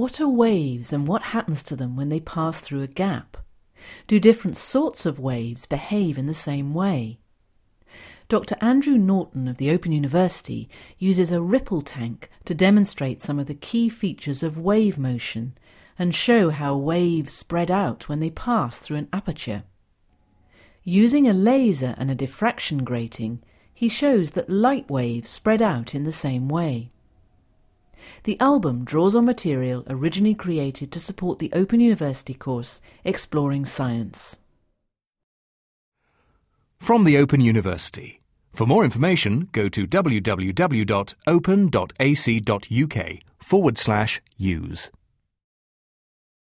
What are waves and what happens to them when they pass through a gap? Do different sorts of waves behave in the same way? Dr. Andrew Norton of the Open University uses a ripple tank to demonstrate some of the key features of wave motion and show how waves spread out when they pass through an aperture. Using a laser and a diffraction grating, he shows that light waves spread out in the same way. The album draws on material originally created to support the Open University course Exploring Science. From the Open University. For more information, go to www.open.ac.uk forward slash use.